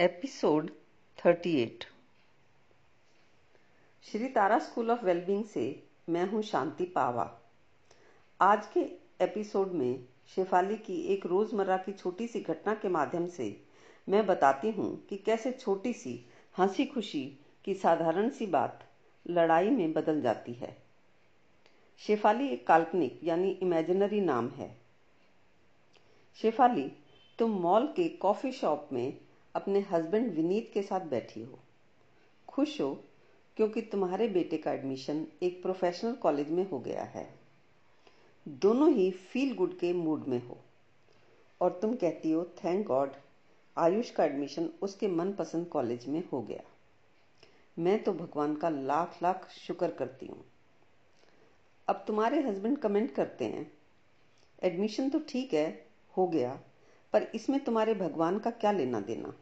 Episode 38 Shri Tara school of wellbeing से मैं हूँ शांति पावा। आज के एपिसोड में शेफाली की एक रोज़मर्रा की छोटी सी घटना के माध्यम से मैं बताती हूँ कि कैसे छोटी सी हँसी खुशी की साधारण सी बात लड़ाई में बदल जाती है। शेफाली एक काल्पनिक यानी इमेजिनरी नाम है। शेफाली, तुम मॉल के कॉफ़ी शॉप में अपने हस्बैंड विनीत के साथ बैठी हो। खुश हो, क्योंकि तुम्हारे बेटे का एडमिशन एक प्रोफेशनल कॉलेज में हो गया है। दोनों ही फील गुड के मूड में हो। और तुम कहती हो थैंक गॉड आयुष का एडमिशन उसके मनपसंद कॉलेज में हो गया। मैं तो भगवान का लाख लाख शुक्र करती हूँ। अब तुम्हारे हस्बैंड कमेंट करते हैं एडमिशन तो ठीक है, हो गया। पर इसमें तुम्हारे भगवान का क्या लेना देना?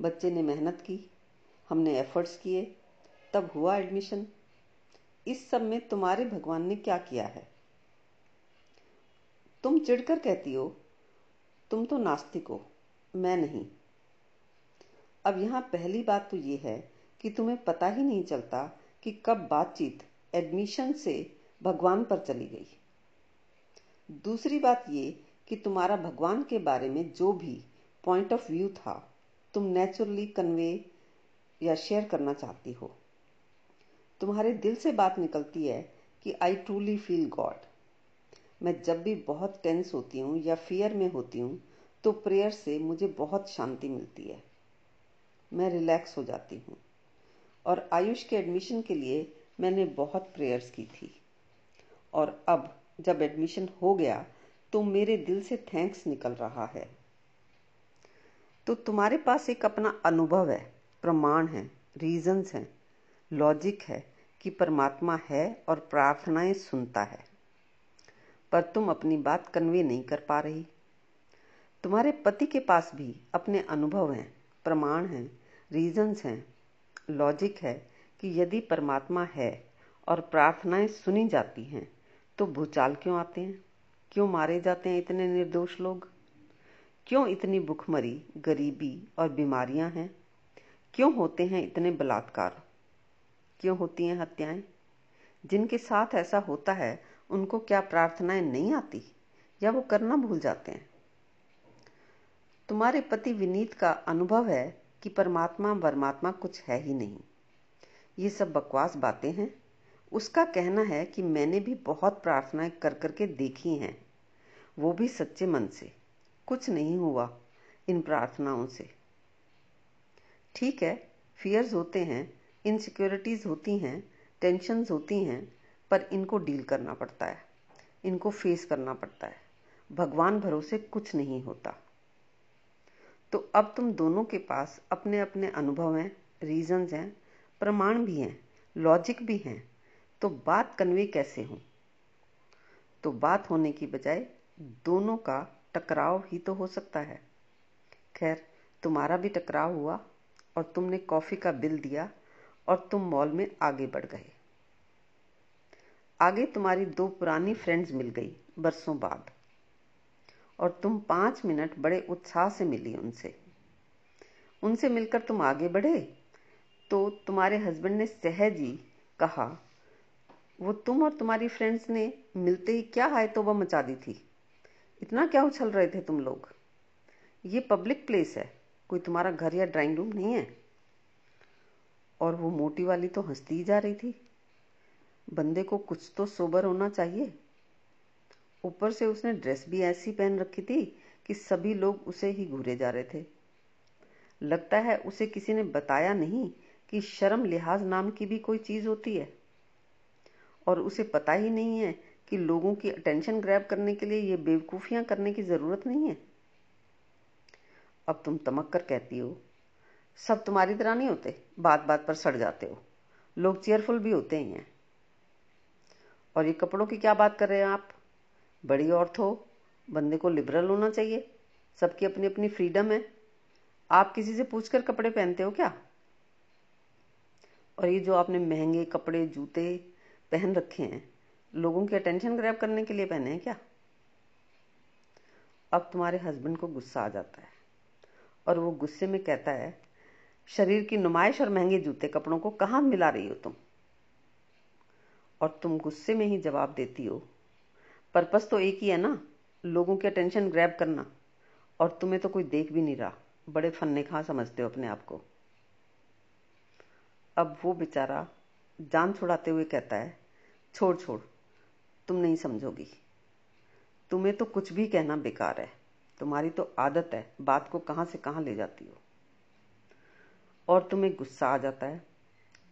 बच्चे ने मेहनत की, हमने एफर्ट्स किए, तब हुआ एडमिशन इस सब में तुम्हारे भगवान ने क्या किया है? तुम चिढ़कर कहती हो, तुम तो नास्तिक हो, मैं नहीं। अब यहाँ पहली बात तो ये है कि तुम्हें पता ही नहीं चलता कि कब बातचीत एडमिशन से भगवान पर चली गई। दूसरी बात ये कि तुम्हारा भगवान के बारे में जो भी पॉइंट ऑफ़ व्यू था, तुम नेचुरली कन्वे या शेयर करना चाहती हो। तुम्हारे दिल से बात निकलती है कि आई ट्रूली फील गॉड मैं जब भी बहुत टेंस होती हूँ या फियर में होती हूँ तो प्रेयर से मुझे बहुत शांति मिलती है। मैं रिलैक्स हो जाती हूँ। और आयुष के एडमिशन के लिए मैंने बहुत प्रेयर्स की थी। और अब जब एडमिशन हो गया तो मेरे दिल से थैंक्स निकल रहा है। तो तुम्हारे पास एक अपना अनुभव है, प्रमाण है रीजंस हैं लॉजिक है कि परमात्मा है और प्रार्थनाएँ सुनता है। पर तुम अपनी बात कन्वे नहीं कर पा रही। तुम्हारे पति के पास भी अपने अनुभव हैं, प्रमाण हैं रीजंस हैं लॉजिक है कि यदि परमात्मा है और प्रार्थनाएँ सुनी जाती हैं तो भूचाल क्यों आते हैं? क्यों मारे जाते हैं इतने निर्दोष लोग? क्यों इतनी भुखमरी, गरीबी और बीमारियाँ हैं? क्यों होते हैं इतने बलात्कार? क्यों होती हैं हत्याएँ? जिनके साथ ऐसा होता है, उनको क्या प्रार्थनाएँ नहीं आती? या वो करना भूल जाते हैं? तुम्हारे पति विनीत का अनुभव है कि परमात्मा परमात्मा कुछ है ही नहीं। ये सब बकवास बातें हैं। उसका कहना है कि मैंने भी बहुत प्रार्थनाएँ कर करके देखी हैं। वो भी सच्चे मन से। कुछ नहीं हुआ इन प्रार्थनाओं से। ठीक है फियर्स होते हैं इनसिक्योरिटीज होती हैं टेंशन्स होती हैं, पर इनको डील करना पड़ता है। इनको फेस करना पड़ता है। भगवान भरोसे कुछ नहीं होता। तो अब तुम दोनों के पास अपने अपने अनुभव हैं रीजंस हैं, प्रमाण भी हैं लॉजिक भी हैं। तो बात कन्वे कैसे हो? तो बात होने की बजाय दोनों का टकराव ही तो हो सकता है। खैर, तुम्हारा भी टकराव हुआ और तुमने कॉफ़ी का बिल दिया और तुम मॉल में आगे बढ़ गए। आगे तुम्हारी दो पुरानी फ्रेंड्स मिल गई बरसों बाद और तुम पाँच मिनट बड़े उत्साह से मिली उनसे। उनसे मिलकर तुम आगे बढ़े तो तुम्हारे हस्बैंड ने सहज ही कहा, वो तुम और तुम्हारी फ्रेंड्स ने मिलते ही क्या हाय तो वह मचा दी थी? इतना क्या उछल रहे थे तुम लोग? ये पब्लिक प्लेस है। कोई तुम्हारा घर या ड्राइंग रूम नहीं है? और वो मोटी वाली तो हंसती ही जा रही थी। बंदे को कुछ तो सोबर होना चाहिए। ऊपर से उसने ड्रेस भी ऐसी पहन रखी थी कि सभी लोग उसे ही घूरे जा रहे थे। लगता है उसे किसी ने बताया नहीं कि शर्म लिहाज नाम की भी कोई चीज़ होती है। और उसे पता ही नहीं है कि लोगों की अटेंशन ग्रैब करने के लिए ये बेवकूफियाँ करने की ज़रूरत नहीं है? अब तुम तमक कर कहती हो, सब तुम्हारी तरह नहीं होते बात बात पर सड़ जाते हो। लोग चेयरफुल भी होते ही हैं। और ये कपड़ों की क्या बात कर रहे हैं आप? बड़ी औरत हो, बंदे को लिबरल होना चाहिए, सबकी अपनी अपनी फ्रीडम है। आप किसी से पूछकर कपड़े पहनते हो क्या? और ये जो आपने महँगे कपड़े, जूते पहन रखे हैं लोगों की अटेंशन ग्रैब करने के लिए पहने हैं क्या? अब तुम्हारे हस्बैंड को गुस्सा आ जाता है। और वो गुस्से में कहता है, शरीर की नुमाइश और महँगे जूते कपड़ों को कहाँ मिला रही हो तुम? और तुम गुस्से में ही जवाब देती हो, पर्पस तो एक ही है ना, लोगों की अटेंशन ग्रैब करना। और तुम्हें तो कोई देख भी नहीं रहा, बड़े फन्ने कहाँ समझते हो अपने आप को। अब वो बेचारा जान छुड़ाते हुए कहता है, छोड़ छोड़ तुम नहीं समझोगी। तुम्हें तो कुछ भी कहना बेकार है। तुम्हारी तो आदत है, बात को कहाँ से कहाँ ले जाती हो। और तुम्हें गुस्सा आ जाता है,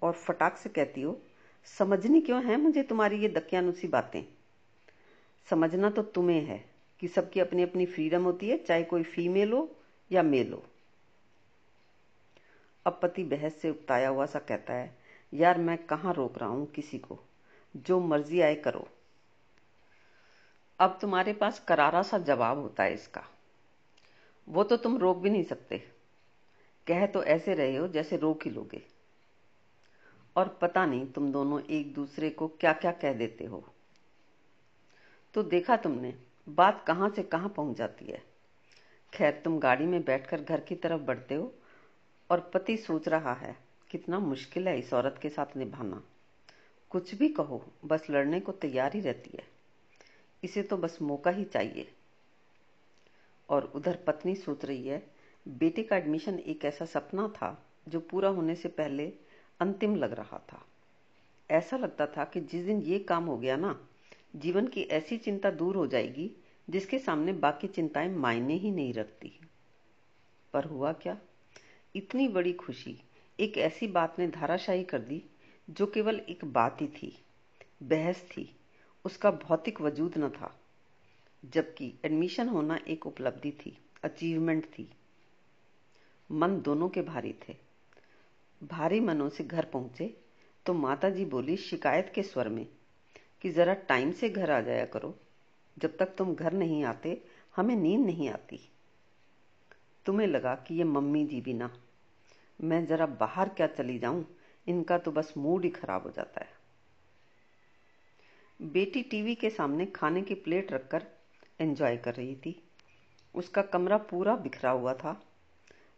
और फटाक से कहती हो, समझनी क्यों है मुझे तुम्हारी ये दकियानुसी बातें? समझना तो तुम्हें है कि सबकी अपनी अपनी फ्रीडम होती है, चाहे कोई फीमेल हो या मेल हो। अब पति बहस से उकताया हुआ सा कहता है, यार, मैं कहाँ रोक रहा हूँ किसी को? जो मर्ज़ी आए करो। अब तुम्हारे पास करारा सा जवाब होता है इसका। वो तो तुम रोक भी नहीं सकते। कह तो ऐसे रहे हो जैसे रोक ही लोगे। और पता नहीं तुम दोनों एक दूसरे को क्या क्या कह देते हो। तो देखा तुमने, बात कहाँ से कहाँ पहुँच जाती है। खैर, तुम गाड़ी में बैठकर घर की तरफ़ बढ़ते हो और पति सोच रहा है, कितना मुश्किल है इस औरत के साथ निभाना। कुछ भी कहो, बस लड़ने को तैयार ही रहती है। इसे तो बस मौका ही चाहिए। और उधर पत्नी सोच रही है, बेटे का एडमिशन एक ऐसा सपना था, जो पूरा होने से पहले अंतिम लग रहा था। ऐसा लगता था कि जिस दिन ये काम हो गया ना, जीवन की ऐसी चिंता दूर हो जाएगी, जिसके सामने बाकी चिंताएँ मायने ही नहीं रखती पर हुआ क्या? इतनी बड़ी खुशी, एक ऐसी बात ने धाराशाही कर दी, जो केवल एक बात ही थी, बहस थी। उसका भौतिक वजूद न था, जबकि एडमिशन होना एक उपलब्धि थी अचीवमेंट थी। मन दोनों के भारी थे। भारी मनों से घर पहुँचे तो माता जी बोली, शिकायत के स्वर में कि जरा टाइम से घर आ जाया करो। जब तक तुम घर नहीं आते, हमें नींद नहीं आती। तुम्हें लगा कि ये मम्मी जी भी ना। मैं जरा बाहर क्या चली जाऊँ? इनका तो बस मूड ही खराब हो जाता है। बेटी टीवी के सामने खाने की प्लेट रखकर एंजॉय कर रही थी। उसका कमरा पूरा बिखरा हुआ था।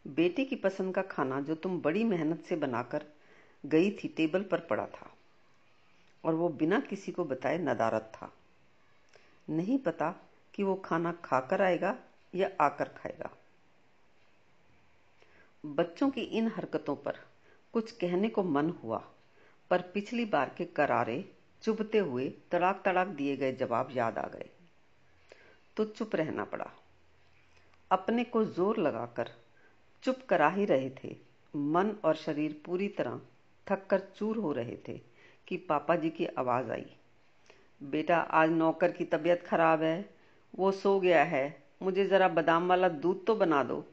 बेटी की पसंद का खाना जो तुम बड़ी मेहनत से बनाकर गई थी, टेबल पर पड़ा था और वो बिना किसी को बताए नदारत था। नहीं पता कि वो खाना खाकर आएगा या आकर खाएगा। बच्चों की इन हरकतों पर कुछ कहने को मन हुआ, पर पिछली बार के करारे चुभते हुए तड़ाक तड़ाक दिए गए जवाब याद आ गए। तो चुप रहना पड़ा। अपने को ज़ोर लगाकर चुप करा ही रहे थे। मन और शरीर पूरी तरह थक कर चूर हो रहे थे कि पापा जी की आवाज़ आई। बेटा, आज नौकर की तबीयत खराब है। वो सो गया है। मुझे जरा बादाम वाला दूध तो बना दो।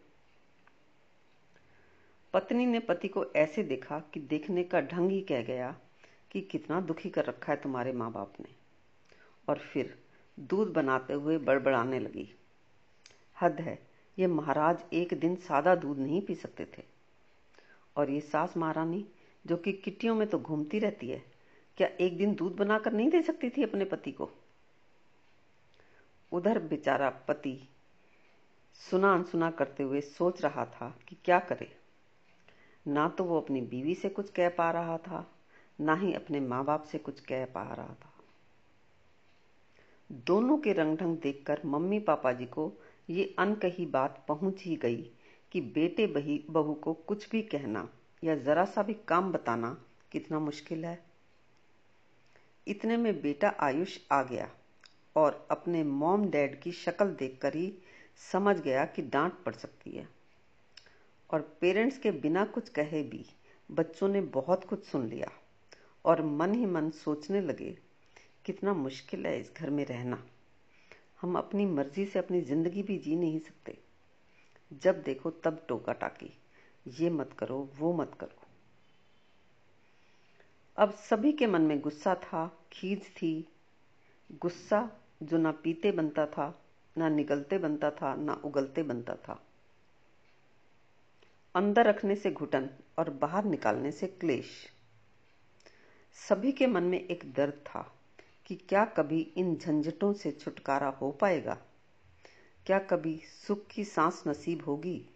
पत्नी ने पति को ऐसे देखा कि देखने का ढंग ही कह गया कि कितना दुखी कर रखा है तुम्हारे माँ बाप ने। और फिर दूध बनाते हुए बड़बड़ाने लगी। हद है, ये महाराज एक दिन सादा दूध नहीं पी सकते थे। और ये सास महारानी, जो कि किटियों में तो घूमती रहती है, क्या एक दिन दूध बनाकर नहीं दे सकती थी अपने पति को? उधर बेचारा पति सुना अनसुना करते हुए सोच रहा था कि क्या करे। ना तो वो अपनी बीवी से कुछ कह पा रहा था ना ही अपने माँ बाप से कुछ कह पा रहा था। दोनों के रंग ढंग देखकर मम्मी पापा जी को ये अनकही बात पहुँच ही गई कि बेटे बही, बहू को कुछ भी कहना या जरा सा भी काम बताना कितना मुश्किल है। इतने में बेटा आयुष आ गया और अपने मॉम डैड की शक्ल देखकर ही समझ गया कि डांट पड़ सकती है। और पेरेंट्स के बिना कुछ कहे भी बच्चों ने बहुत कुछ सुन लिया। और मन ही मन सोचने लगे, कितना मुश्किल है इस घर में रहना। हम अपनी मर्ज़ी से अपनी ज़िंदगी भी जी नहीं सकते। जब देखो तब टोका टाकी। ये मत करो, वो मत करो। अब सभी के मन में गुस्सा था, खींच थी। गुस्सा जो ना पीते बनता था, ना निकलते बनता था, ना उगलते बनता था। अंदर रखने से घुटन और बाहर निकालने से क्लेश। सभी के मन में एक दर्द था कि क्या कभी इन झंझटों से छुटकारा हो पाएगा? क्या कभी सुख की सांस नसीब होगी?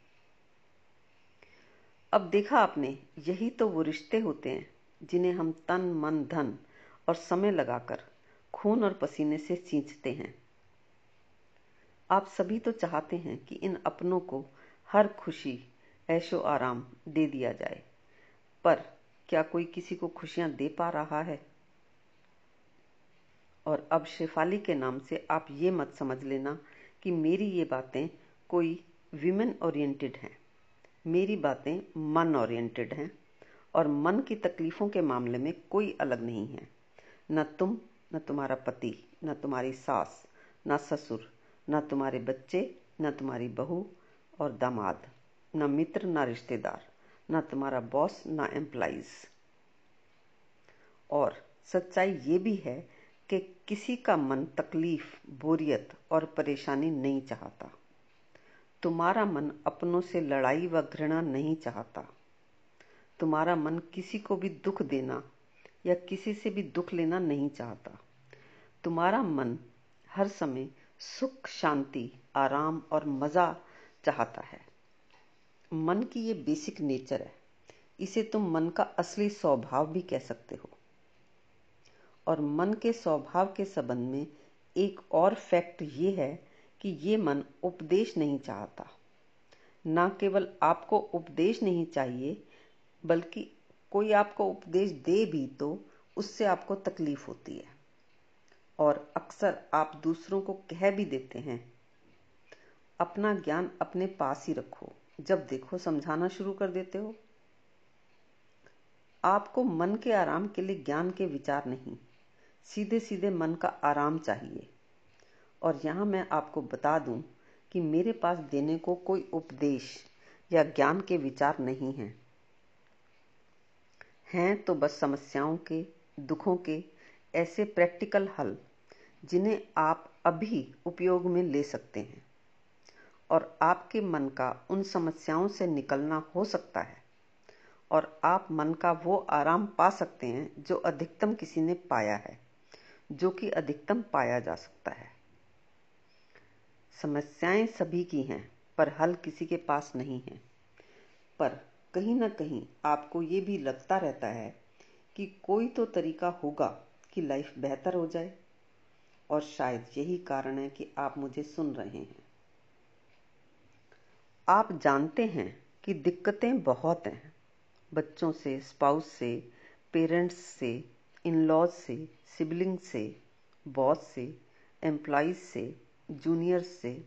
अब देखा आपने, यही तो वो रिश्ते होते हैं जिन्हें हम तन, मन, धन और समय लगाकर खून और पसीने से सींचते हैं। आप सभी तो चाहते हैं कि इन अपनों को हर खुशी, ऐशो आराम दे दिया जाए, पर क्या कोई किसी को खुशियाँ दे पा रहा है? और अब शेफाली के नाम से आप ये मत समझ लेना कि मेरी ये बातें कोई विमेन ओरिएंटेड हैं। मेरी बातें मन ओरिएंटेड हैं और मन की तकलीफों के मामले में कोई अलग नहीं है। न तुम, न तुम्हारा पति, न तुम्हारी सास, न ससुर, न तुम्हारे बच्चे, न तुम्हारी बहू और दामाद, न मित्र, न रिश्तेदार। न तुम्हारा बॉस ना एम्प्लाइज और सच्चाई ये भी है कि किसी का मन तकलीफ़, बोरियत और परेशानी नहीं चाहता। तुम्हारा मन अपनों से लड़ाई व घृणा नहीं चाहता। तुम्हारा मन किसी को भी दुख देना या किसी से भी दुख लेना नहीं चाहता। तुम्हारा मन हर समय सुख, शांति, आराम और मज़ा चाहता है। मन की ये बेसिक नेचर है, इसे तुम मन का असली स्वभाव भी कह सकते हो। और मन के स्वभाव के संबंध में एक और फैक्ट ये है कि ये मन उपदेश नहीं चाहता। ना केवल आपको उपदेश नहीं चाहिए, बल्कि कोई आपको उपदेश दे भी तो उससे आपको तकलीफ़ होती है। और अक्सर आप दूसरों को कह भी देते हैं, अपना ज्ञान अपने पास ही रखो। जब देखो, समझाना शुरू कर देते हो। आपको मन के आराम के लिए ज्ञान के विचार नहीं सीधे सीधे मन का आराम चाहिए। और यहाँ मैं आपको बता दूँ कि मेरे पास देने को कोई उपदेश या ज्ञान के विचार नहीं हैं। हैं तो बस समस्याओं के, दुखों के ऐसे प्रैक्टिकल हल जिन्हें आप अभी उपयोग में ले सकते हैं। और आपके मन का उन समस्याओं से निकलना हो सकता है। और आप मन का वो आराम पा सकते हैं जो अधिकतम किसी ने पाया है, जो कि अधिकतम पाया जा सकता है। समस्याएँ सभी की हैं, पर हल किसी के पास नहीं है। पर कहीं ना कहीं आपको ये भी लगता रहता है कि कोई तो तरीका होगा कि लाइफ बेहतर हो जाए। और शायद यही कारण है कि आप मुझे सुन रहे हैं। आप जानते हैं कि दिक्कतें बहुत हैं। बच्चों से स्पाउस से पेरेंट्स से इन लॉज से सिबलिंग से बॉस से एम्प्लॉज से जूनियर्स से।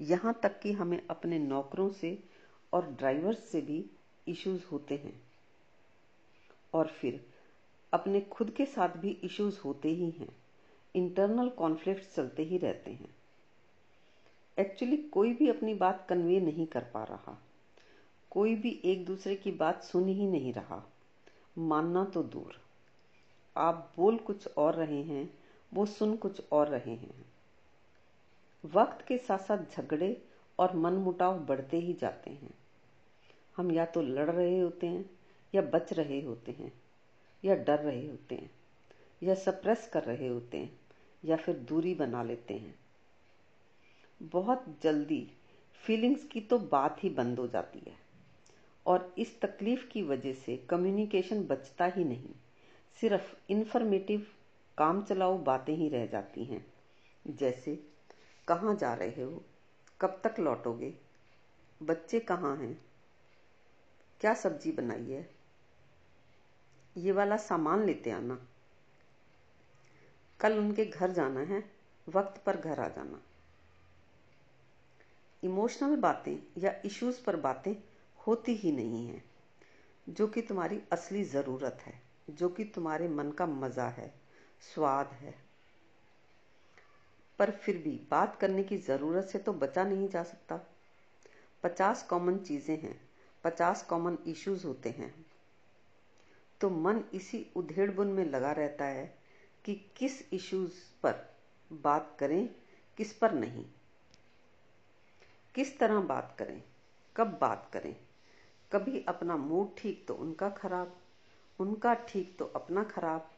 यहाँ तक कि हमें अपने नौकरों से और ड्राइवर्स से भी इश्यूज़ होते हैं। और फिर अपने खुद के साथ भी इश्यूज़ होते ही हैं। इंटरनल कॉन्फ्लिक्ट चलते ही रहते हैं। एक्चुअली कोई भी अपनी बात कन्वे नहीं कर पा रहा। कोई भी एक दूसरे की बात सुन ही नहीं रहा। मानना तो दूर। आप बोल कुछ और रहे हैं, वो सुन कुछ और रहे हैं। वक्त के साथ साथ झगड़े और मनमुटाव बढ़ते ही जाते हैं। हम या तो लड़ रहे होते हैं, या बच रहे होते हैं, या डर रहे होते हैं, या सप्रेस कर रहे होते हैं, या फिर दूरी बना लेते हैं। बहुत जल्दी फीलिंग्स की तो बात ही बंद हो जाती है। और इस तकलीफ़ की वजह से कम्युनिकेशन बचता ही नहीं। सिर्फ़ इन्फॉर्मेटिव काम चलाओ बातें ही रह जाती हैं। जैसे, कहाँ जा रहे हो? कब तक लौटोगे? बच्चे कहाँ हैं? क्या सब्ज़ी बनाई है? ये वाला सामान लेते आना। कल उनके घर जाना है, वक्त पर घर आ जाना। इमोशनल बातें या इश्यूज़ पर बातें होती ही नहीं हैं, जो कि तुम्हारी असली ज़रूरत है, जो कि तुम्हारे मन का मज़ा है, स्वाद है। पर फिर भी बात करने की ज़रूरत से तो बचा नहीं जा सकता। पचास कॉमन चीज़ें हैं, पचास कॉमन इश्यूज़ होते हैं। तो मन इसी उधेड़ बुन में लगा रहता है कि किस इश्यूज़ पर बात करें, किस पर नहीं। किस तरह बात करें, कब बात करें? कभी अपना मूड ठीक तो उनका खराब, उनका ठीक तो अपना खराब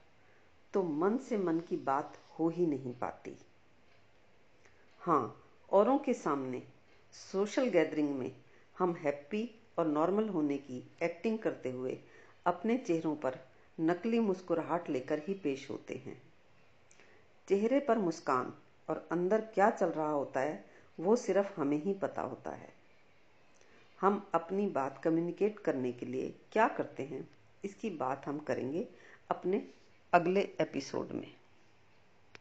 तो मन से मन की बात हो ही नहीं पाती। हाँ औरों के सामने सोशल गैदरिंग में हम हैप्पी और नॉर्मल होने की एक्टिंग करते हुए अपने चेहरों पर नकली मुस्कुराहट लेकर ही पेश होते हैं। चेहरे पर मुस्कान और अंदर क्या चल रहा होता है वो सिर्फ़ हमें ही पता होता है। हम अपनी बात कम्युनिकेट करने के लिए क्या करते हैं, इसकी बात हम करेंगे अपने अगले एपिसोड में।